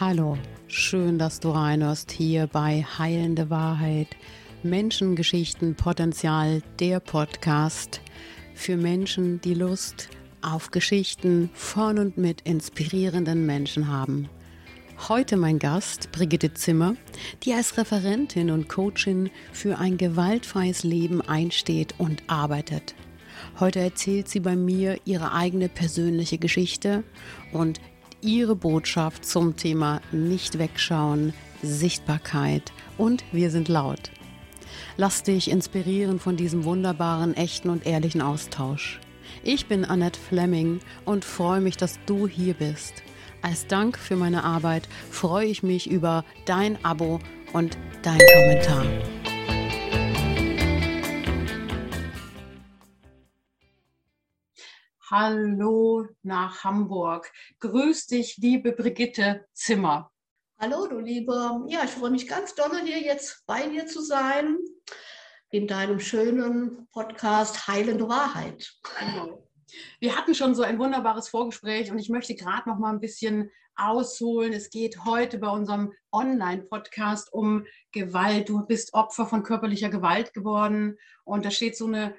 Hallo, schön, dass du reinhörst hier bei Heilende Wahrheit, Menschengeschichten, Potenzial, der Podcast für Menschen, die Lust auf Geschichten von und mit inspirierenden Menschen haben. Heute mein Gast Brigitte Zimmer, die als Referentin und Coachin für ein gewaltfreies Leben einsteht und arbeitet. Heute erzählt sie bei mir ihre eigene persönliche Geschichte und ihre Botschaft zum Thema Nicht wegschauen, Sichtbarkeit und Wir sind laut. Lass dich inspirieren von diesem wunderbaren, echten und ehrlichen Austausch. Ich bin Annette Fleming und freue mich, dass du hier bist. Als Dank für meine Arbeit freue ich mich über dein Abo und dein Kommentar. Hallo nach Hamburg. Grüß dich, liebe Brigitte Zimmer. Hallo, du Liebe. Ja, ich freue mich ganz doll, hier jetzt bei dir zu sein, in deinem schönen Podcast Heilende Wahrheit. Genau. Wir hatten schon so ein wunderbares Vorgespräch und ich möchte gerade noch mal ein bisschen ausholen. Es geht heute bei unserem Online-Podcast um Gewalt. Du bist Opfer von körperlicher Gewalt geworden und da steht so eine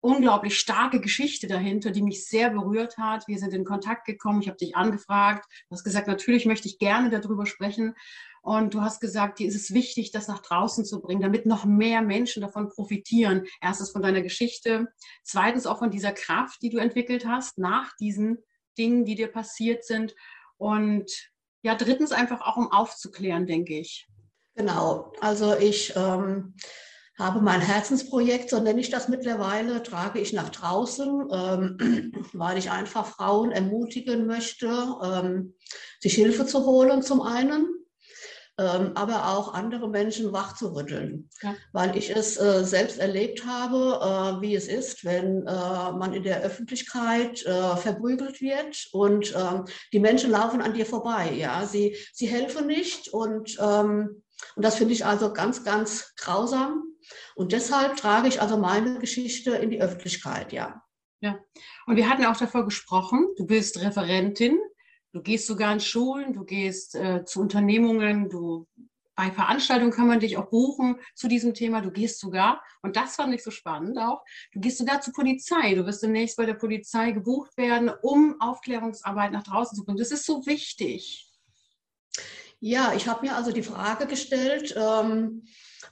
unglaublich starke Geschichte dahinter, die mich sehr berührt hat. Wir sind in Kontakt gekommen, ich habe dich angefragt, du hast gesagt, natürlich möchte ich gerne darüber sprechen. Und du hast gesagt, dir ist es wichtig, das nach draußen zu bringen, damit noch mehr Menschen davon profitieren. Erstens von deiner Geschichte, zweitens auch von dieser Kraft, die du entwickelt hast nach diesen Dingen, die dir passiert sind. Und ja, drittens einfach auch, um aufzuklären, denke ich. Genau, also ich ähm, habe mein Herzensprojekt, so nenne ich das mittlerweile, trage ich nach draußen, ähm, weil ich einfach Frauen ermutigen möchte, ähm, sich Hilfe zu holen zum einen, ähm, aber auch andere Menschen wachzurütteln, ja. weil ich es äh, selbst erlebt habe, äh, wie es ist, wenn äh, man in der Öffentlichkeit äh, verprügelt wird und ähm, die Menschen laufen an dir vorbei. Ja, sie, sie helfen nicht und, ähm, und das finde ich also ganz, ganz grausam. Und deshalb trage ich also meine Geschichte in die Öffentlichkeit, ja. Ja, und wir hatten auch davor gesprochen, du bist Referentin, du gehst sogar in Schulen, du gehst äh, zu Unternehmungen, du bei Veranstaltungen kann man dich auch buchen zu diesem Thema. Du gehst sogar, und das fand ich so spannend auch, du gehst sogar zur Polizei. Du wirst demnächst bei der Polizei gebucht werden, um Aufklärungsarbeit nach draußen zu bringen. Das ist so wichtig. Ja, ich habe mir also die Frage gestellt, ähm,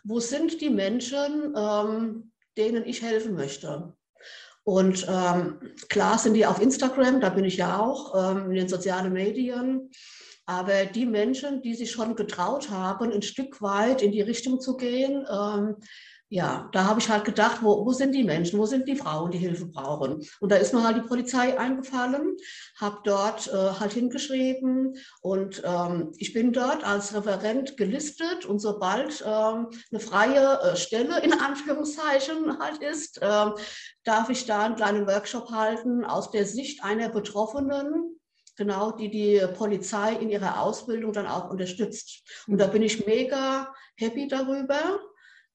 wo sind die Menschen, ähm, denen ich helfen möchte? Und ähm, klar sind die auf Instagram, da bin ich ja auch, ähm, in den sozialen Medien. Aber die Menschen, die sich schon getraut haben, ein Stück weit in die Richtung zu gehen, ähm, ja, da habe ich halt gedacht, wo, wo sind die Menschen, wo sind die Frauen, die Hilfe brauchen? Und da ist mir halt die Polizei eingefallen, habe dort äh, halt hingeschrieben und ähm, ich bin dort als Referent gelistet und sobald ähm, eine freie äh, Stelle in Anführungszeichen halt ist, äh, darf ich da einen kleinen Workshop halten aus der Sicht einer Betroffenen, genau, die die Polizei in ihrer Ausbildung dann auch unterstützt. Und da bin ich mega happy darüber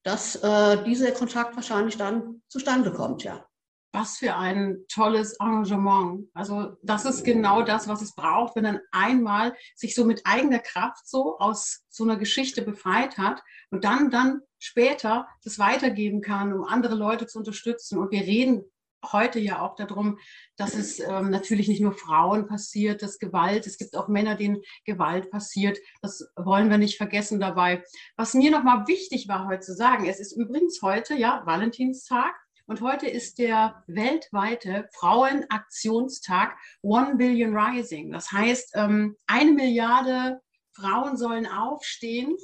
dass äh, dieser Kontakt wahrscheinlich dann zustande kommt, ja. Was für ein tolles Engagement. Also das ist genau das, was es braucht, wenn man einmal sich so mit eigener Kraft so aus so einer Geschichte befreit hat und dann, dann später das weitergeben kann, um andere Leute zu unterstützen. Und wir reden heute ja auch darum, dass es ähm, natürlich nicht nur Frauen passiert, dass Gewalt, es gibt auch Männer, denen Gewalt passiert. Das wollen wir nicht vergessen dabei. Was mir nochmal wichtig war heute zu sagen, es ist übrigens heute, ja, Valentinstag. Und heute ist der weltweite Frauenaktionstag One Billion Rising. Das heißt, ähm, eine Milliarde Frauen sollen aufstehen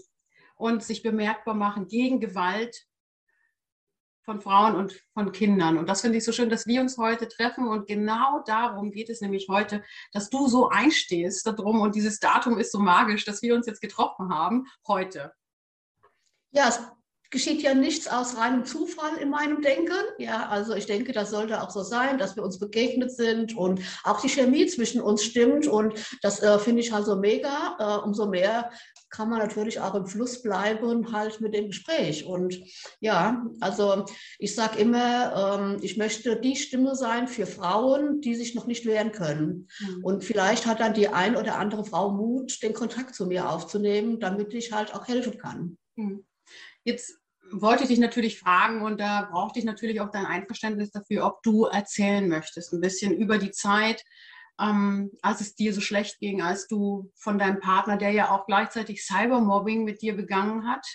und sich bemerkbar machen gegen Gewalt von Frauen und von Kindern. Und das finde ich so schön, dass wir uns heute treffen. Und genau darum geht es nämlich heute, dass du so einstehst darum. Und dieses Datum ist so magisch, dass wir uns jetzt getroffen haben heute. Ja, es geschieht ja nichts aus reinem Zufall in meinem Denken. Ja, also ich denke, das sollte auch so sein, dass wir uns begegnet sind und auch die Chemie zwischen uns stimmt. Und das äh, finde ich also mega. Äh, umso mehr kann man natürlich auch im Fluss bleiben, halt mit dem Gespräch. Und ja, also ich sage immer, ähm, ich möchte die Stimme sein für Frauen, die sich noch nicht wehren können. Mhm. Und vielleicht hat dann die ein oder andere Frau Mut, den Kontakt zu mir aufzunehmen, damit ich halt auch helfen kann. Mhm. Jetzt wollte ich dich natürlich fragen und da brauchte ich natürlich auch dein Einverständnis dafür, ob du erzählen möchtest, ein bisschen über die Zeit, ähm, als es dir so schlecht ging, als du von deinem Partner, der ja auch gleichzeitig Cybermobbing mit dir begangen hat,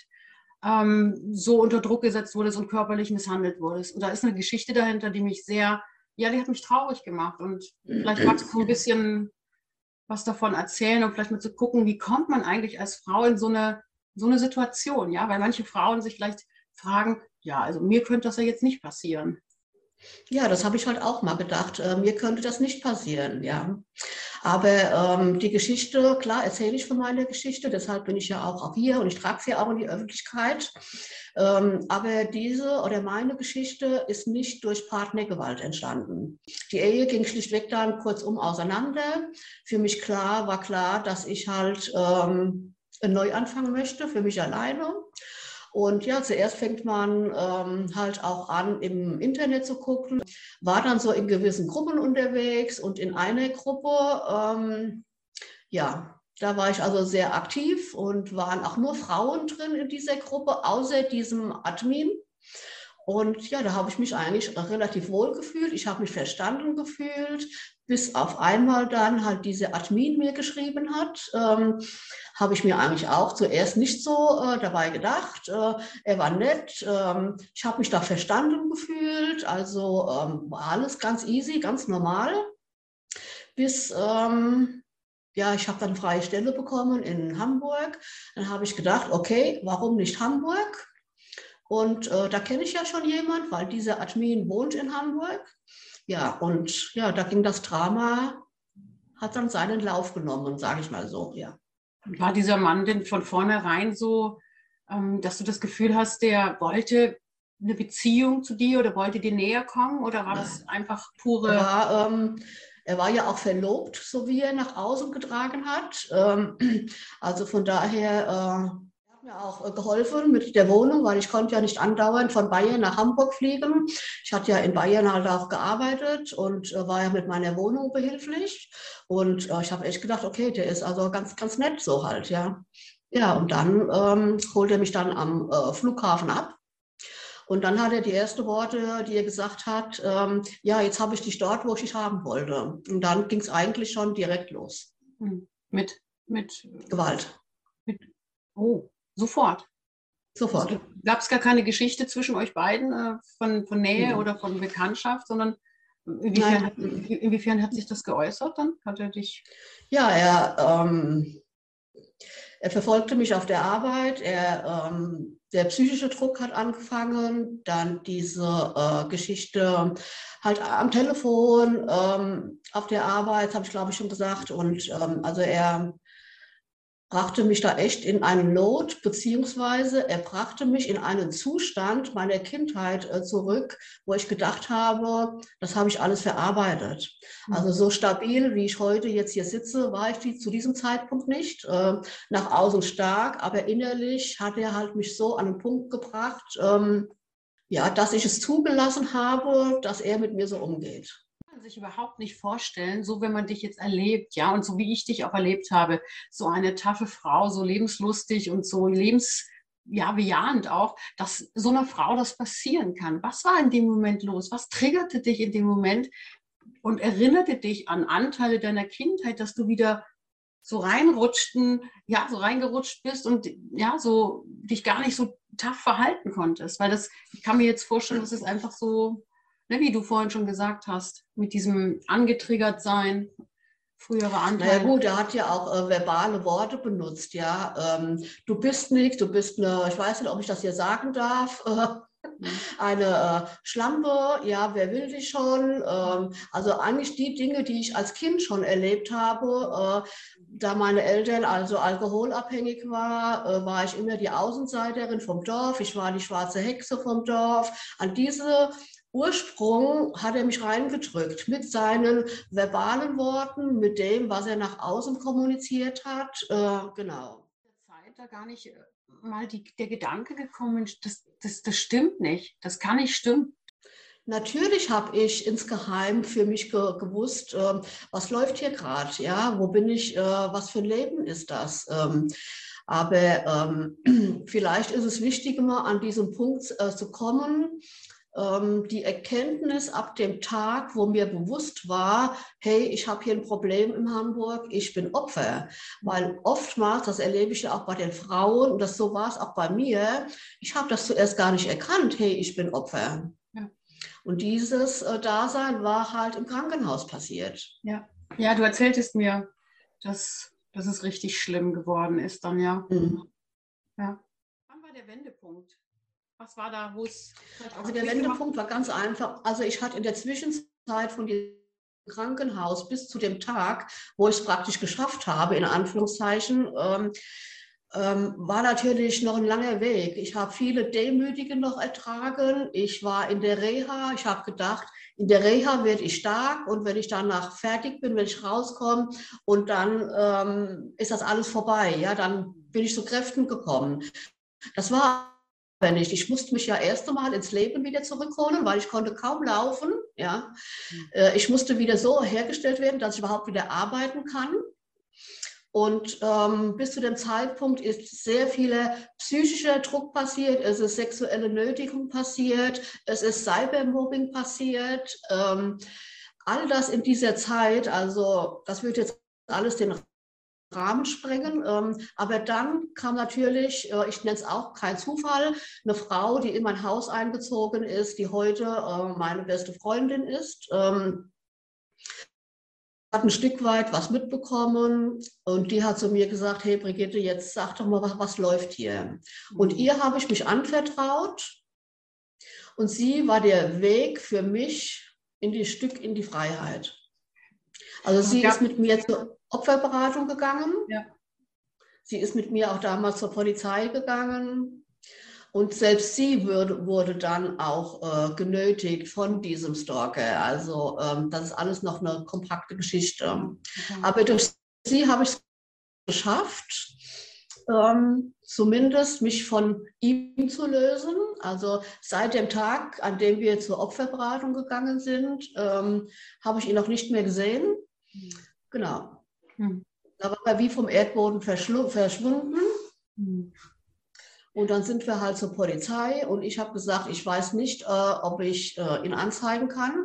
ähm, so unter Druck gesetzt wurdest und körperlich misshandelt wurdest. Und da ist eine Geschichte dahinter, die mich sehr, ja, die hat mich traurig gemacht. Und vielleicht magst du ein bisschen was davon erzählen und vielleicht mal zu gucken, wie kommt man eigentlich als Frau in so eine so eine Situation, ja, weil manche Frauen sich vielleicht fragen, ja, also mir könnte das ja jetzt nicht passieren. Ja, das habe ich halt auch mal gedacht. Äh, mir könnte das nicht passieren, ja. Aber ähm, die Geschichte, klar, erzähle ich von meiner Geschichte, deshalb bin ich ja auch, hier und ich trage sie auch in die Öffentlichkeit. Ähm, aber diese oder meine Geschichte ist nicht durch Partnergewalt entstanden. Die Ehe ging schlichtweg dann kurzum auseinander. Für mich klar war klar, dass ich halt ähm, neu anfangen möchte, für mich alleine. Und ja, zuerst fängt man ähm, halt auch an, im Internet zu gucken, war dann so in gewissen Gruppen unterwegs und in einer Gruppe, ähm, ja, da war ich also sehr aktiv und waren auch nur Frauen drin in dieser Gruppe, außer diesem Admin. Und ja, da habe ich mich eigentlich relativ wohl gefühlt. Ich habe mich verstanden gefühlt, bis auf einmal dann halt diese Admin mir geschrieben hat. Ähm, habe ich mir eigentlich auch zuerst nicht so äh, dabei gedacht. Äh, er war nett. Ähm, ich habe mich da verstanden gefühlt. Also ähm, war alles ganz easy, ganz normal. Bis, ähm, ja, ich habe dann freie Stelle bekommen in Hamburg. Dann habe ich gedacht, okay, warum nicht Hamburg? Und äh, da kenne ich ja schon jemand, weil dieser Admin wohnt in Hamburg. Ja, und ja, da ging das Drama, hat dann seinen Lauf genommen, sage ich mal so, ja. War dieser Mann denn von vornherein so, ähm, dass du das Gefühl hast, der wollte eine Beziehung zu dir oder wollte dir näher kommen oder war das einfach pure... Er war, ähm, er war ja auch verlobt, so wie er nach außen getragen hat. Ähm, also von daher... Mir auch geholfen mit der Wohnung, weil ich konnte ja nicht andauernd von Bayern nach Hamburg fliegen. Ich hatte ja in Bayern halt auch gearbeitet und äh, war ja mit meiner Wohnung behilflich. Und äh, ich habe echt gedacht, okay, der ist also ganz, ganz nett so halt, ja. Ja, und dann ähm, holt er mich dann am äh, Flughafen ab. Und dann hat er die ersten Worte, die er gesagt hat, ähm, ja, jetzt habe ich dich dort, wo ich dich haben wollte. Und dann ging es eigentlich schon direkt los. Hm. Mit, mit Gewalt. Mit, oh, Sofort. Sofort. Also, Gab es gar keine Geschichte zwischen euch beiden äh, von, von Nähe ja. oder von Bekanntschaft, sondern inwiefern hat, inwiefern hat, sich das geäußert dann? Hat er dich? Ja, er, ähm, er verfolgte mich auf der Arbeit. Er, ähm, der psychische Druck hat angefangen, dann diese äh, Geschichte halt am Telefon, ähm, auf der Arbeit, habe ich glaube ich schon gesagt. Und ähm, also er brachte mich da echt in einen Not, beziehungsweise er brachte mich in einen Zustand meiner Kindheit äh, zurück, wo ich gedacht habe, das habe ich alles verarbeitet. Mhm. Also so stabil, wie ich heute jetzt hier sitze, war ich die, zu diesem Zeitpunkt nicht. Äh, nach außen stark, aber innerlich hat er halt mich so an den Punkt gebracht, ähm, ja, dass ich es zugelassen habe, dass er mit mir so umgeht sich überhaupt nicht vorstellen, so wenn man dich jetzt erlebt, ja, und so wie ich dich auch erlebt habe, so eine taffe Frau, so lebenslustig und so lebens, ja, bejahend auch, dass so einer Frau das passieren kann. Was war in dem Moment los? Was triggerte dich in dem Moment und erinnerte dich an Anteile deiner Kindheit, dass du wieder so reinrutschten, ja, so reingerutscht bist und ja, so dich gar nicht so tough verhalten konntest? Weil das, ich kann mir jetzt vorstellen, dass es einfach so ne, wie du vorhin schon gesagt hast, mit diesem angetriggert sein, frühere Anteile. Na ja, gut, er hat ja auch äh, verbale Worte benutzt, ja. Ähm, du bist nichts, du bist eine, ich weiß nicht, ob ich das hier sagen darf. eine äh, Schlampe, ja, wer will dich schon? Ähm, also eigentlich die Dinge, die ich als Kind schon erlebt habe, äh, da meine Eltern also alkoholabhängig waren, äh, war ich immer die Außenseiterin vom Dorf. Ich war die schwarze Hexe vom Dorf. An diese Ursprung hat er mich reingedrückt mit seinen verbalen Worten, mit dem, was er nach außen kommuniziert hat. Äh, genau. Zeit da gar nicht äh, mal die, der Gedanke gekommen, das, das, das stimmt nicht, das kann nicht stimmen. Natürlich habe ich insgeheim für mich ge gewusst, äh, was läuft hier gerade, ja, wo bin ich, äh, was für ein Leben ist das? Ähm, aber ähm, vielleicht ist es wichtig, immer an diesen Punkt äh, zu kommen, ähm, die Erkenntnis ab dem Tag, wo mir bewusst war, hey, ich habe hier ein Problem in Hamburg, ich bin Opfer. Weil oftmals, das erlebe ich ja auch bei den Frauen, und das so war es auch bei mir, ich habe das zuerst gar nicht erkannt, hey, ich bin Opfer. Ja. Und dieses äh, Dasein war halt im Krankenhaus passiert. Ja, ja du erzähltest mir, dass, dass es richtig schlimm geworden ist dann, ja. Mhm. Ja. Wann war der Wendepunkt? Was war da, wo es. Also der Wendepunkt war ganz einfach. Also ich hatte in der Zwischenzeit von diesem Krankenhaus bis zu dem Tag, wo ich es praktisch geschafft habe, in Anführungszeichen, ähm, ähm, war natürlich noch ein langer Weg. Ich habe viele Demütige noch ertragen. Ich war in der Reha. Ich habe gedacht, in der Reha werde ich stark und wenn ich danach fertig bin, wenn ich rauskomme und dann ähm, ist das alles vorbei. Ja, dann bin ich zu Kräften gekommen. Das war nicht. Ich musste mich ja erst einmal ins Leben wieder zurückholen, weil ich konnte kaum laufen. Ja. Mhm. Äh, ich musste wieder so hergestellt werden, dass ich überhaupt wieder arbeiten kann. Und ähm, bis zu dem Zeitpunkt ist sehr viel psychischer Druck passiert, es ist sexuelle Nötigung passiert, es ist Cybermobbing passiert. Ähm, all das in dieser Zeit, also das wird jetzt alles den Rahmen sprengen. Ähm, aber dann kam natürlich, äh, ich nenne es auch kein Zufall, eine Frau, die in mein Haus eingezogen ist, die heute äh, meine beste Freundin ist. Ähm, hat ein Stück weit was mitbekommen und die hat zu mir gesagt, hey Brigitte, jetzt sag doch mal, was, was läuft hier? Und mhm. ihr habe ich mich anvertraut und sie war der Weg für mich in die Stück in die Freiheit. Also sie ist mit mir zur Opferberatung gegangen. Ja. Sie ist mit mir auch damals zur Polizei gegangen. Und selbst sie würde, wurde dann auch äh, genötigt von diesem Stalker. Also ähm, das ist alles noch eine kompakte Geschichte. Okay. Aber durch sie habe ich es geschafft, ähm, zumindest mich von ihm zu lösen. Also seit dem Tag, an dem wir zur Opferberatung gegangen sind, ähm, habe ich ihn noch nicht mehr gesehen. Genau. Hm. Da war er wie vom Erdboden verschwunden. Hm. Und dann sind wir halt zur Polizei und ich habe gesagt, ich weiß nicht, äh, ob ich äh, ihn anzeigen kann.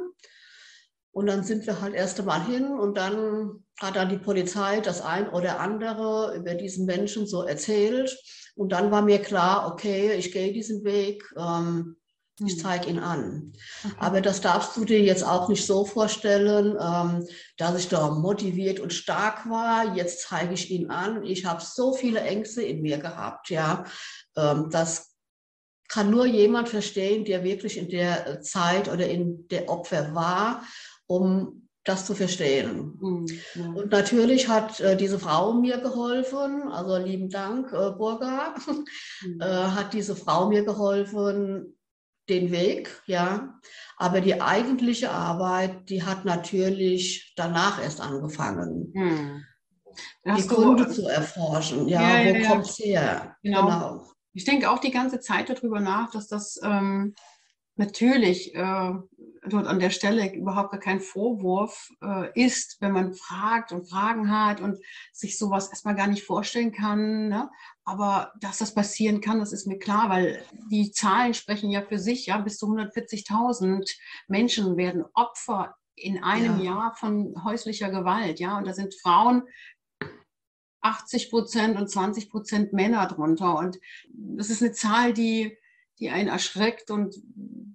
Und dann sind wir halt erst einmal hin und dann hat dann die Polizei das ein oder andere über diesen Menschen so erzählt. Und dann war mir klar, okay, ich gehe diesen Weg. Ähm, ich hm. zeige ihn an. Okay. Aber das darfst du dir jetzt auch nicht so vorstellen, ähm, dass ich da motiviert und stark war. Jetzt zeige ich ihn an. Ich habe so viele Ängste in mir gehabt. Ja, ähm, das kann nur jemand verstehen, der wirklich in der Zeit oder in der Opfer war, um das zu verstehen. Mhm. Und natürlich hat äh, diese Frau mir geholfen, also lieben Dank, äh, Burga, mhm. äh, hat diese Frau mir geholfen, den Weg, ja. Aber die eigentliche Arbeit, die hat natürlich danach erst angefangen. Hm. Die Gründe du, zu erforschen. Ja, ja wo ja, kommt es her? Genau. genau. Ich denke auch die ganze Zeit darüber nach, dass das ähm, natürlich äh, dort an der Stelle überhaupt gar kein Vorwurf äh, ist, wenn man fragt und Fragen hat und sich sowas erstmal gar nicht vorstellen kann. Ne? Aber dass das passieren kann, das ist mir klar, weil die Zahlen sprechen ja für sich. Ja, bis zu 140.000 Menschen werden Opfer in einem ja. Jahr von häuslicher Gewalt. Ja, und da sind Frauen 80 Prozent und 20 Prozent Männer drunter. Und das ist eine Zahl, die die einen erschreckt und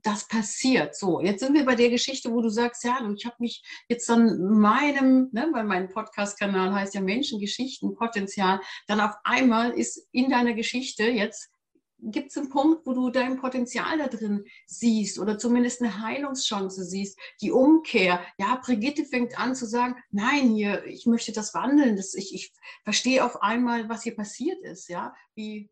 das passiert. So, jetzt sind wir bei der Geschichte, wo du sagst, ja, ich habe mich jetzt dann meinem, ne, weil mein Podcast-Kanal heißt ja Menschengeschichten, Potenzial, dann auf einmal ist in deiner Geschichte jetzt gibt es einen Punkt, wo du dein Potenzial da drin siehst oder zumindest eine Heilungschance siehst, die Umkehr. Ja, Brigitte fängt an zu sagen, nein, hier, ich möchte das wandeln, das, ich, ich verstehe auf einmal, was hier passiert ist, ja, wie,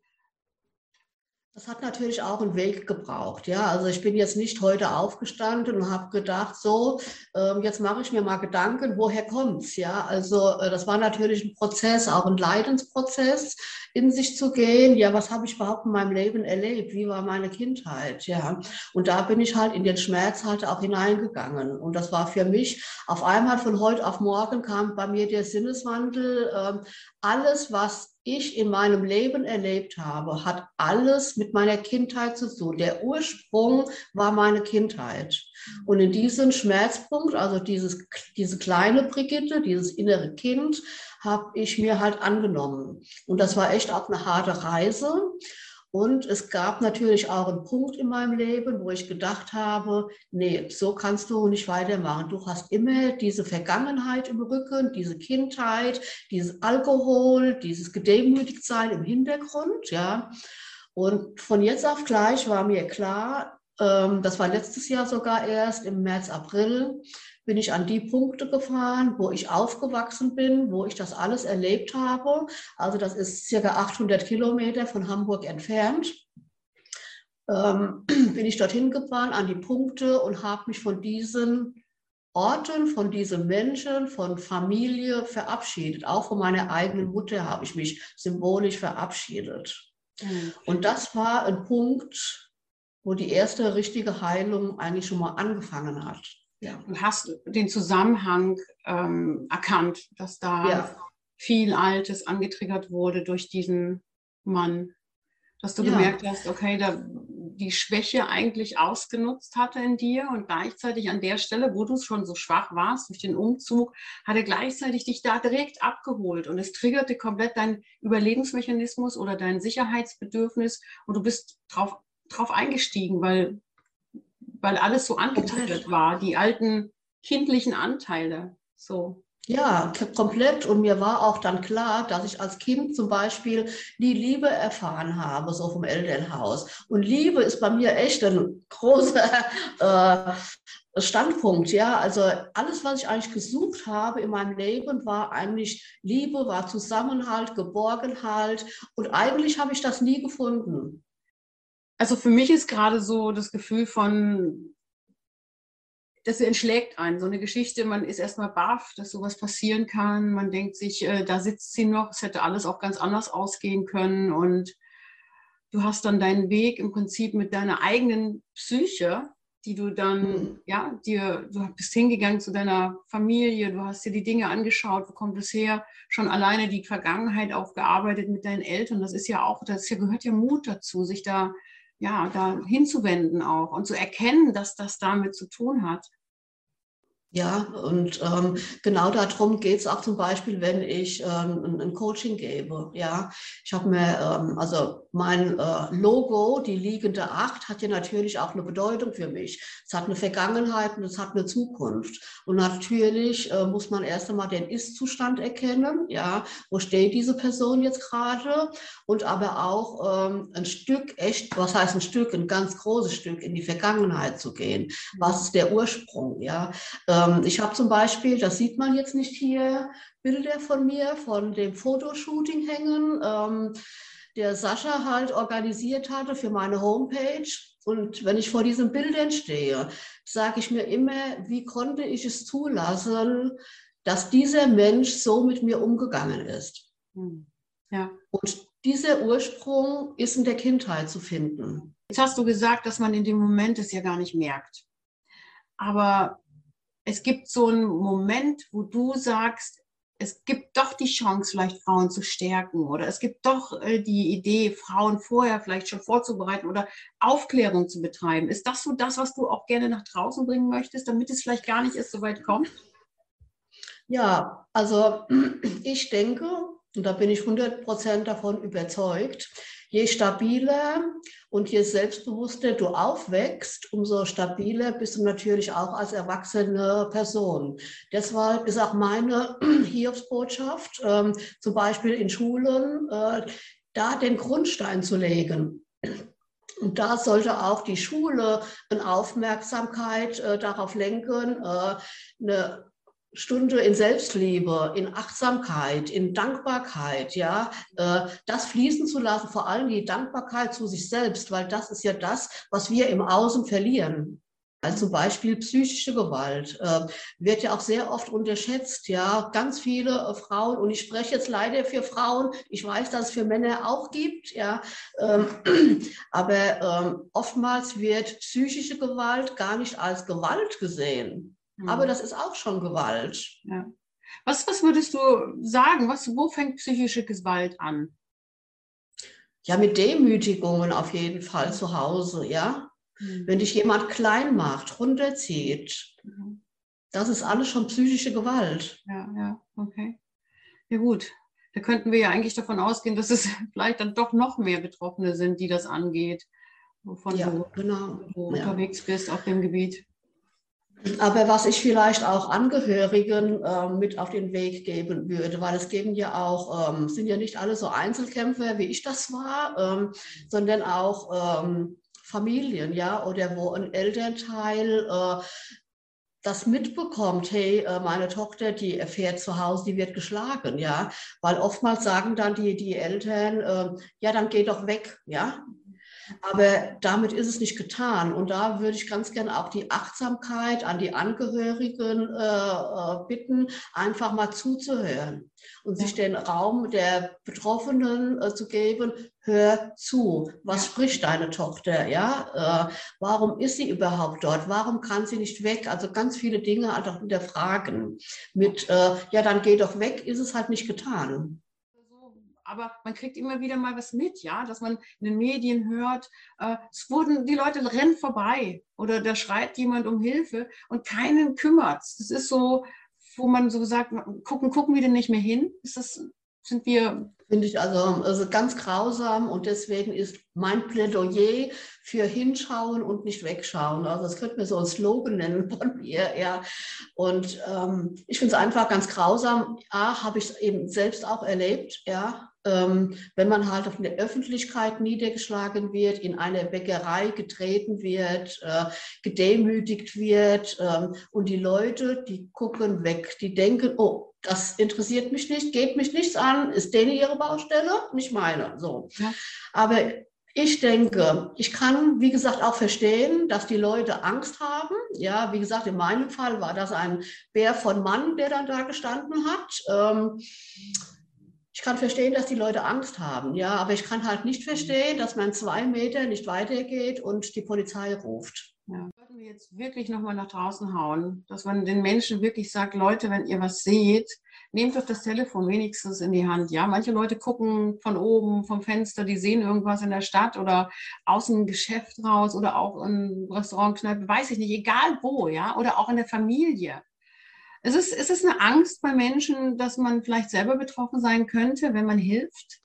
das hat natürlich auch einen Weg gebraucht. Ja, also ich bin jetzt nicht heute aufgestanden und habe gedacht, so, ähm, jetzt mache ich mir mal Gedanken, woher kommt's? Ja, also äh, das war natürlich ein Prozess, auch ein Leidensprozess, in sich zu gehen. Ja, was habe ich überhaupt in meinem Leben erlebt? Wie war meine Kindheit? Ja, und da bin ich halt in den Schmerz halt auch hineingegangen. Und das war für mich auf einmal von heute auf morgen kam bei mir der Sinneswandel. Ähm, alles, was ich in meinem Leben erlebt habe, hat alles mit meiner Kindheit zu tun. Der Ursprung war meine Kindheit. Und in diesem Schmerzpunkt, also dieses, diese kleine Brigitte, dieses innere Kind, habe ich mir halt angenommen. Und das war echt auch eine harte Reise. Und es gab natürlich auch einen Punkt in meinem Leben, wo ich gedacht habe, nee, so kannst du nicht weitermachen. Du hast immer diese Vergangenheit im Rücken, diese Kindheit, dieses Alkohol, dieses Gedemütigtsein im Hintergrund, ja. Und von jetzt auf gleich war mir klar, ähm, das war letztes Jahr sogar erst im März, April, bin ich an die Punkte gefahren, wo ich aufgewachsen bin, wo ich das alles erlebt habe. Also das ist circa 800 Kilometer von Hamburg entfernt. Ähm, bin ich dorthin gefahren an die Punkte und habe mich von diesen Orten, von diesen Menschen, von Familie verabschiedet. Auch von meiner eigenen Mutter habe ich mich symbolisch verabschiedet. Mhm. Und das war ein Punkt, wo die erste richtige Heilung eigentlich schon mal angefangen hat. Ja. Und hast den Zusammenhang ähm, erkannt, dass da ja. viel Altes angetriggert wurde durch diesen Mann. Dass du ja. gemerkt hast, okay, da die Schwäche eigentlich ausgenutzt hatte in dir und gleichzeitig an der Stelle, wo du schon so schwach warst durch den Umzug, hat er gleichzeitig dich da direkt abgeholt und es triggerte komplett dein Überlebensmechanismus oder dein Sicherheitsbedürfnis und du bist drauf, drauf eingestiegen, weil weil alles so angetriggert war, die alten kindlichen Anteile. So. Ja, komplett. Und mir war auch dann klar, dass ich als Kind zum Beispiel die Liebe erfahren habe, so vom Elternhaus. Und Liebe ist bei mir echt ein großer äh, Standpunkt. Ja, also alles, was ich eigentlich gesucht habe in meinem Leben, war eigentlich Liebe, war Zusammenhalt, Geborgenheit. Und eigentlich habe ich das nie gefunden. Also für mich ist gerade so das Gefühl von, das entschlägt einen. So eine Geschichte, man ist erstmal baff, dass sowas passieren kann. Man denkt sich, äh, da sitzt sie noch, es hätte alles auch ganz anders ausgehen können. Und du hast dann deinen Weg im Prinzip mit deiner eigenen Psyche, die du dann, mhm. ja, dir, du bist hingegangen zu deiner Familie, du hast dir die Dinge angeschaut, wo kommt es her, schon alleine die Vergangenheit aufgearbeitet mit deinen Eltern. Das ist ja auch, das gehört ja Mut dazu, sich da ja, da hinzuwenden auch und zu erkennen, dass das damit zu tun hat. Ja, und ähm, genau darum geht es auch zum Beispiel, wenn ich ähm, ein, ein, Coaching gebe. Ja, ich habe mir, ähm, also mein äh, Logo, die liegende Acht, hat ja natürlich auch eine Bedeutung für mich. Es hat eine Vergangenheit und es hat eine Zukunft. Und natürlich äh, muss man erst einmal den Ist-Zustand erkennen. Ja, wo steht diese Person jetzt gerade? Und aber auch ähm, ein Stück, echt, was heißt ein Stück, ein ganz großes Stück in die Vergangenheit zu gehen. Was ist der Ursprung? Ja. Äh, ähm, ich habe zum Beispiel, das sieht man jetzt nicht hier, Bilder von mir von dem Fotoshooting hängen, ähm, der Sascha halt organisiert hatte für meine Homepage. Und wenn ich vor diesen Bildern stehe, sage ich mir immer, wie konnte ich es zulassen, dass dieser Mensch so mit mir umgegangen ist. Hm. Ja. Und dieser Ursprung ist in der Kindheit zu finden. Jetzt hast du gesagt, dass man in dem Moment es ja gar nicht merkt. Aber es gibt so einen Moment, wo du sagst, es gibt doch die Chance, vielleicht Frauen zu stärken oder es gibt doch äh, die Idee, Frauen vorher vielleicht schon vorzubereiten oder Aufklärung zu betreiben. Ist das so das, was du auch gerne nach draußen bringen möchtest, damit es vielleicht gar nicht erst so weit kommt? Ja, also ich denke, und da bin ich 100 Prozent davon überzeugt, je stabiler und je selbstbewusster du aufwächst, umso stabiler bist du natürlich auch als erwachsene Person. Deshalb ist auch meine Hiobsbotschaft, ähm, zum Beispiel in Schulen, äh, da den Grundstein zu legen. Und da sollte auch die Schule eine Aufmerksamkeit äh, darauf lenken, äh, eine Stunde in Selbstliebe, in Achtsamkeit, in Dankbarkeit, ja, äh, das fließen zu lassen, vor allem die Dankbarkeit zu sich selbst, weil das ist ja das, was wir im Außen verlieren. Also zum Beispiel psychische Gewalt äh, wird ja auch sehr oft unterschätzt. Ja, ganz viele äh, Frauen und ich spreche jetzt leider für Frauen. Ich weiß, dass es für Männer auch gibt. Ja, ähm, aber ähm, oftmals wird psychische Gewalt gar nicht als Gewalt gesehen. Mhm. Aber das ist auch schon Gewalt. Ja. Was, was würdest du sagen? Was, wo fängt psychische Gewalt an? Ja, mit Demütigungen auf jeden Fall zu Hause, ja. Mhm. Wenn dich jemand klein macht, runterzieht, mhm. das ist alles schon psychische Gewalt. Ja, ja, okay. Ja gut, da könnten wir ja eigentlich davon ausgehen, dass es vielleicht dann doch noch mehr Betroffene sind, die das angeht, wovon ja, du, genau. du ja. unterwegs bist auf dem Gebiet. Aber was ich vielleicht auch Angehörigen äh, mit auf den Weg geben würde, weil es geben ja auch, ähm, sind ja nicht alle so Einzelkämpfer, wie ich das war, ähm, sondern auch ähm, Familien, ja, oder wo ein Elternteil äh, das mitbekommt, hey, äh, meine Tochter, die erfährt zu Hause, die wird geschlagen, ja, weil oftmals sagen dann die, die Eltern, äh, ja, dann geh doch weg, ja, aber damit ist es nicht getan. Und da würde ich ganz gerne auch die Achtsamkeit an die Angehörigen äh, äh, bitten, einfach mal zuzuhören und sich den Raum der Betroffenen äh, zu geben. Hör zu, was spricht deine Tochter? Ja, äh, warum ist sie überhaupt dort? Warum kann sie nicht weg? Also ganz viele Dinge einfach hinterfragen. Mit, äh, ja, dann geh doch weg, ist es halt nicht getan aber man kriegt immer wieder mal was mit, ja, dass man in den Medien hört, äh, es wurden, die Leute rennen vorbei oder da schreit jemand um Hilfe und keinen kümmert. Das ist so, wo man so sagt, gucken, gucken wir denn nicht mehr hin? Ist das, sind wir Finde ich also, also ganz grausam und deswegen ist mein Plädoyer für hinschauen und nicht wegschauen. Also das könnte man so ein Slogan nennen von mir. Ja. Und ähm, ich finde es einfach ganz grausam. A, habe ich es eben selbst auch erlebt, ja. Ähm, wenn man halt auf der Öffentlichkeit niedergeschlagen wird, in eine Bäckerei getreten wird, äh, gedemütigt wird ähm, und die Leute, die gucken weg, die denken, oh, das interessiert mich nicht, geht mich nichts an, ist denen ihre Baustelle, nicht meine. So. Ja. Aber ich denke, ich kann, wie gesagt, auch verstehen, dass die Leute Angst haben. Ja, wie gesagt, in meinem Fall war das ein Bär von Mann, der dann da gestanden hat. Ähm, ich kann verstehen, dass die Leute Angst haben, ja, aber ich kann halt nicht verstehen, dass man zwei Meter nicht weitergeht und die Polizei ruft. Ja. Sollten wir jetzt wirklich nochmal nach draußen hauen, dass man den Menschen wirklich sagt, Leute, wenn ihr was seht, nehmt doch das Telefon wenigstens in die Hand. Ja, manche Leute gucken von oben vom Fenster, die sehen irgendwas in der Stadt oder aus einem Geschäft raus oder auch in Restaurant, Kneipe, weiß ich nicht, egal wo, ja, oder auch in der Familie. Es ist, es ist eine Angst bei Menschen, dass man vielleicht selber betroffen sein könnte, wenn man hilft.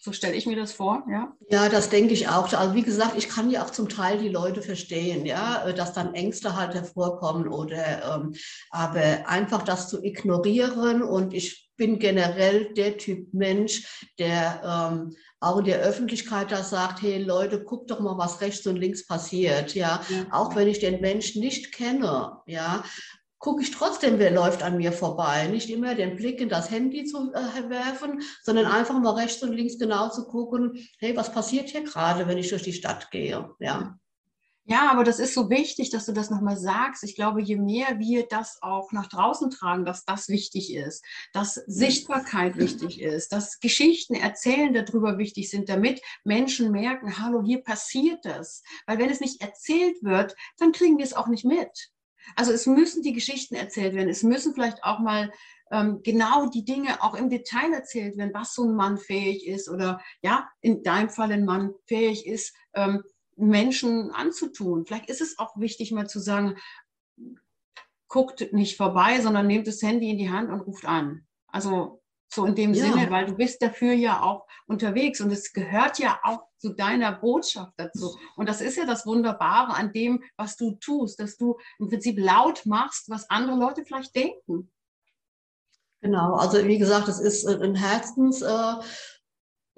So stelle ich mir das vor, ja. Ja, das denke ich auch. Also wie gesagt, ich kann ja auch zum Teil die Leute verstehen, ja, dass dann Ängste halt hervorkommen oder ähm, aber einfach das zu ignorieren und ich bin generell der Typ Mensch, der ähm, auch in der Öffentlichkeit da sagt, hey Leute, guckt doch mal, was rechts und links passiert, ja. ja. Auch wenn ich den Menschen nicht kenne, ja, gucke ich trotzdem, wer läuft an mir vorbei. Nicht immer den Blick in das Handy zu äh, werfen, sondern einfach mal rechts und links genau zu gucken, hey, was passiert hier gerade, wenn ich durch die Stadt gehe? Ja. Ja, aber das ist so wichtig, dass du das nochmal sagst. Ich glaube, je mehr wir das auch nach draußen tragen, dass das wichtig ist, dass Sichtbarkeit wichtig ist, dass Geschichten erzählen darüber wichtig sind, damit Menschen merken, hallo, hier passiert das. Weil wenn es nicht erzählt wird, dann kriegen wir es auch nicht mit. Also es müssen die Geschichten erzählt werden. Es müssen vielleicht auch mal ähm, genau die Dinge auch im Detail erzählt werden, was so ein Mann fähig ist oder ja, in deinem Fall ein Mann fähig ist, ähm, Menschen anzutun. Vielleicht ist es auch wichtig, mal zu sagen, guckt nicht vorbei, sondern nehmt das Handy in die Hand und ruft an. Also so in dem ja. Sinne, weil du bist dafür ja auch unterwegs und es gehört ja auch zu deiner Botschaft dazu. Und das ist ja das Wunderbare an dem, was du tust, dass du im Prinzip laut machst, was andere Leute vielleicht denken. Genau, also wie gesagt, es ist ein Herzens, äh,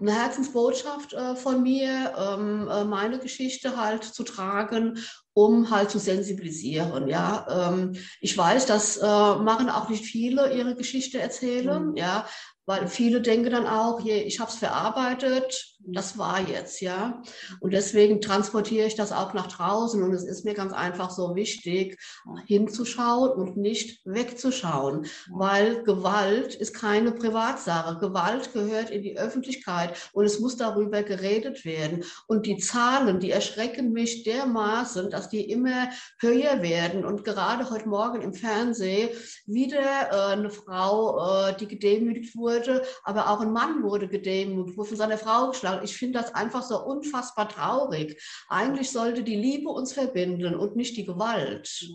eine Herzensbotschaft äh, von mir, ähm, äh, meine Geschichte halt zu tragen, um halt zu sensibilisieren. Ja, ähm, ich weiß, das äh, machen auch nicht viele ihre Geschichte erzählen. Mhm. Ja, weil viele denken dann auch, je, ich habe es verarbeitet, das war jetzt, ja. Und deswegen transportiere ich das auch nach draußen und es ist mir ganz einfach so wichtig, hinzuschauen und nicht wegzuschauen, weil Gewalt ist keine Privatsache. Gewalt gehört in die Öffentlichkeit und es muss darüber geredet werden. Und die Zahlen, die erschrecken mich dermaßen, dass die immer höher werden. Und gerade heute Morgen im Fernsehen wieder äh, eine Frau, äh, die gedemütigt wurde, aber auch ein Mann wurde gedemütigt, wurde von seiner Frau geschlagen Ich finde das einfach so unfassbar traurig. Eigentlich sollte die Liebe uns verbinden und nicht die Gewalt.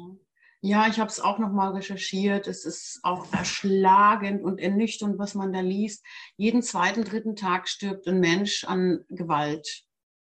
Ja, ich habe es auch nochmal recherchiert. Es ist auch erschlagend und ernüchternd, was man da liest. Jeden zweiten, dritten Tag stirbt ein Mensch an Gewalt.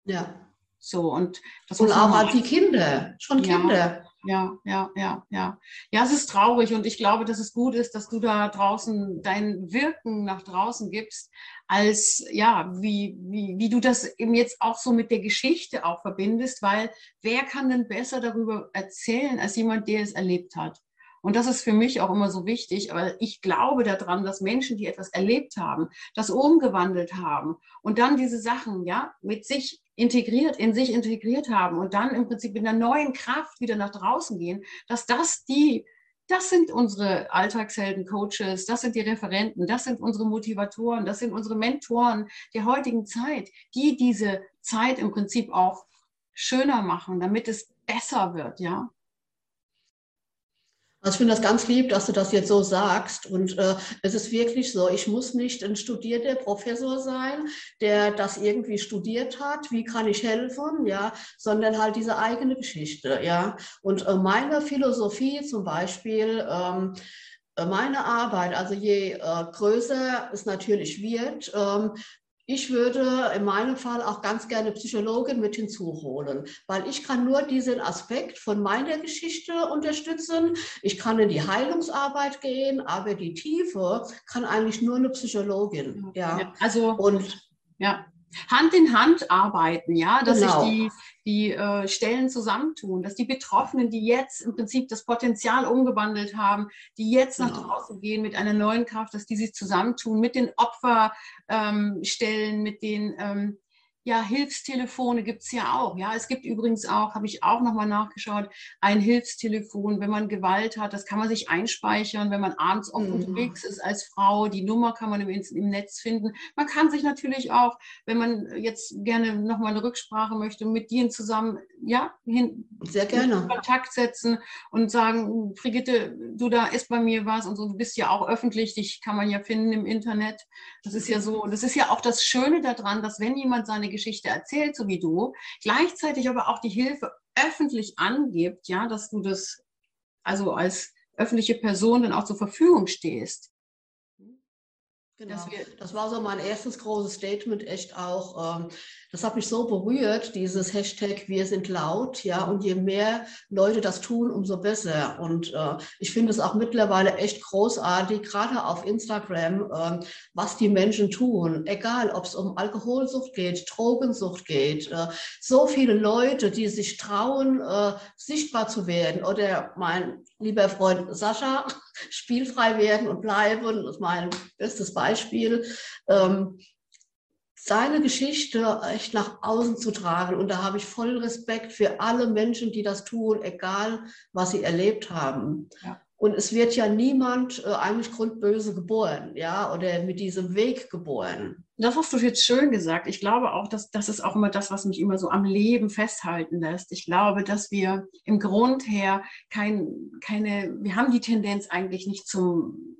Ja. So, und das und auch an die Kinder, schon Kinder. Ja ja, ja, ja, ja. Ja, es ist traurig und ich glaube, dass es gut ist, dass du da draußen dein Wirken nach draußen gibst, als ja, wie, wie, wie du das eben jetzt auch so mit der Geschichte auch verbindest, weil wer kann denn besser darüber erzählen als jemand, der es erlebt hat? Und das ist für mich auch immer so wichtig, weil ich glaube daran, dass Menschen, die etwas erlebt haben, das umgewandelt haben und dann diese Sachen, ja, mit sich integriert, in sich integriert haben und dann im Prinzip in einer neuen Kraft wieder nach draußen gehen, dass das die, das sind unsere Alltagshelden, Coaches, das sind die Referenten, das sind unsere Motivatoren, das sind unsere Mentoren der heutigen Zeit, die diese Zeit im Prinzip auch schöner machen, damit es besser wird, ja. Also ich finde das ganz lieb, dass du das jetzt so sagst. Und äh, es ist wirklich so, ich muss nicht ein studierter Professor sein, der das irgendwie studiert hat, wie kann ich helfen, ja, sondern halt diese eigene Geschichte, ja. Und äh, meine Philosophie zum Beispiel, ähm, äh, meine Arbeit, also je äh, größer es natürlich wird, ähm, ich würde in meinem Fall auch ganz gerne Psychologin mit hinzuholen, weil ich kann nur diesen Aspekt von meiner Geschichte unterstützen. Ich kann in die Heilungsarbeit gehen, aber die Tiefe kann eigentlich nur eine Psychologin. Ja, ja also und ja. Hand in Hand arbeiten, ja, dass genau. sich die, die äh, Stellen zusammentun, dass die Betroffenen, die jetzt im Prinzip das Potenzial umgewandelt haben, die jetzt nach genau. draußen gehen mit einer neuen Kraft, dass die sich zusammentun mit den Opferstellen, ähm, mit den ähm, ja, Hilfstelefone gibt es ja auch. Ja, es gibt übrigens auch, habe ich auch nochmal nachgeschaut, ein Hilfstelefon, wenn man Gewalt hat, das kann man sich einspeichern, wenn man abends auch mhm. unterwegs ist als Frau. Die Nummer kann man im, im, Netz finden. Man kann sich natürlich auch, wenn man jetzt gerne nochmal eine Rücksprache möchte, mit dir zusammen, ja, hin, sehr gerne in Kontakt setzen und sagen, Brigitte, du da ist bei mir was und so, du bist ja auch öffentlich, dich kann man ja finden im Internet. Das ist ja so, das ist ja auch das Schöne daran, dass wenn jemand seine Geschichte erzählt, so wie du, gleichzeitig aber auch die Hilfe öffentlich angibt, ja, dass du das also als öffentliche Person dann auch zur Verfügung stehst. Genau. Das war so mein erstes großes Statement, echt auch. Ähm, das hat mich so berührt, dieses Hashtag Wir sind laut, ja. Und je mehr Leute das tun, umso besser. Und äh, ich finde es auch mittlerweile echt großartig, gerade auf Instagram, äh, was die Menschen tun. Egal, ob es um Alkoholsucht geht, Drogensucht geht. Äh, so viele Leute, die sich trauen, äh, sichtbar zu werden. Oder mein lieber Freund Sascha, spielfrei werden und bleiben, das ist mein bestes Beispiel. Ähm, seine Geschichte echt nach außen zu tragen. Und da habe ich voll Respekt für alle Menschen, die das tun, egal was sie erlebt haben. Ja. Und es wird ja niemand äh, eigentlich grundböse geboren, ja, oder mit diesem Weg geboren. Das hast du jetzt schön gesagt. Ich glaube auch, dass das ist auch immer das, was mich immer so am Leben festhalten lässt. Ich glaube, dass wir im Grund her kein, keine, wir haben die Tendenz eigentlich nicht zum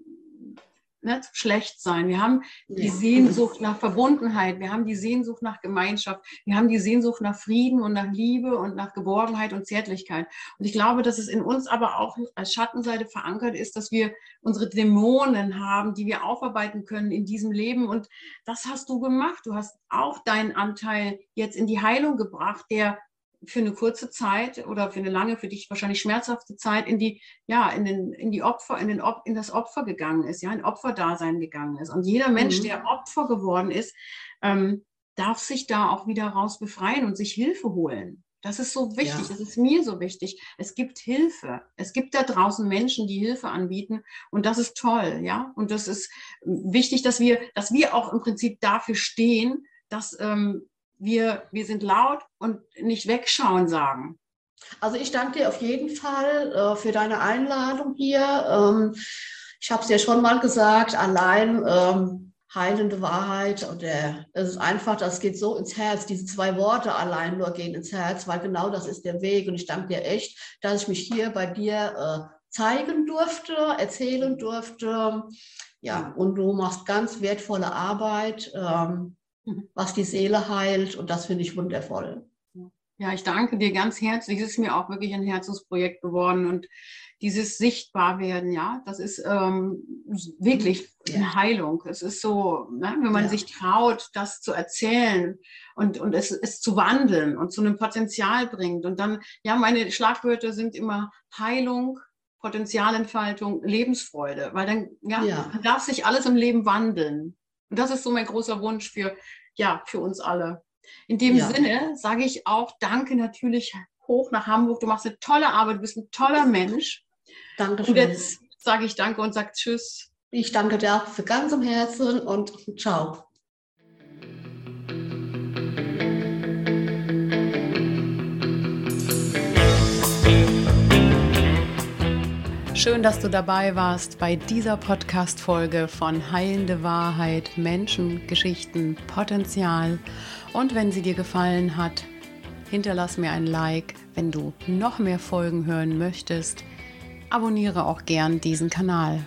ne, schlecht sein. Wir haben die Sehnsucht nach Verbundenheit, wir haben die Sehnsucht nach Gemeinschaft, wir haben die Sehnsucht nach Frieden und nach Liebe und nach Geborgenheit und Zärtlichkeit. Und ich glaube, dass es in uns aber auch als Schattenseite verankert ist, dass wir unsere Dämonen haben, die wir aufarbeiten können in diesem Leben. Und das hast du gemacht. Du hast auch deinen Anteil jetzt in die Heilung gebracht, der für eine kurze Zeit oder für eine lange, für dich wahrscheinlich schmerzhafte Zeit in die, ja, in den, in die Opfer, in den, in das Opfer gegangen ist, ja, ein Opferdasein gegangen ist. Und jeder Mensch, mhm. der Opfer geworden ist, ähm, darf sich da auch wieder raus befreien und sich Hilfe holen. Das ist so wichtig, ja. das ist mir so wichtig. Es gibt Hilfe. Es gibt da draußen Menschen, die Hilfe anbieten und das ist toll, ja. Und das ist wichtig, dass wir, dass wir auch im Prinzip dafür stehen, dass ähm, wir, wir sind laut und nicht wegschauen sagen. Also ich danke dir auf jeden Fall äh, für deine Einladung hier. Ähm, ich habe es ja schon mal gesagt, allein ähm, heilende Wahrheit und der, es ist einfach, das geht so ins Herz. Diese zwei Worte allein nur gehen ins Herz, weil genau das ist der Weg. Und ich danke dir echt, dass ich mich hier bei dir äh, zeigen durfte, erzählen durfte. Ja, und du machst ganz wertvolle Arbeit, ähm. Was die Seele heilt. Und das finde ich wundervoll. Ja, ich danke dir ganz herzlich. Es ist mir auch wirklich ein Herzensprojekt geworden und dieses Sichtbarwerden, ja, das ist ähm, wirklich ja. eine Heilung. Es ist so, ne, wenn man ja. sich traut, das zu erzählen und, und es, es zu wandeln und zu einem Potenzial bringt. Und dann, ja, meine Schlagwörter sind immer Heilung, Potenzialentfaltung, Lebensfreude, weil dann ja, ja. darf sich alles im Leben wandeln. Und das ist so mein großer Wunsch für, ja, für uns alle. In dem ja. Sinne sage ich auch Danke natürlich hoch nach Hamburg. Du machst eine tolle Arbeit, du bist ein toller Mensch. Danke schön. Und jetzt sage ich Danke und sage Tschüss. Ich danke dir für ganzem Herzen und ciao. Schön, dass du dabei warst bei dieser Podcast-Folge von Heilende Wahrheit, Menschen, Geschichten, Potenzial. Und wenn sie dir gefallen hat, hinterlass mir ein Like. Wenn du noch mehr Folgen hören möchtest, abonniere auch gern diesen Kanal.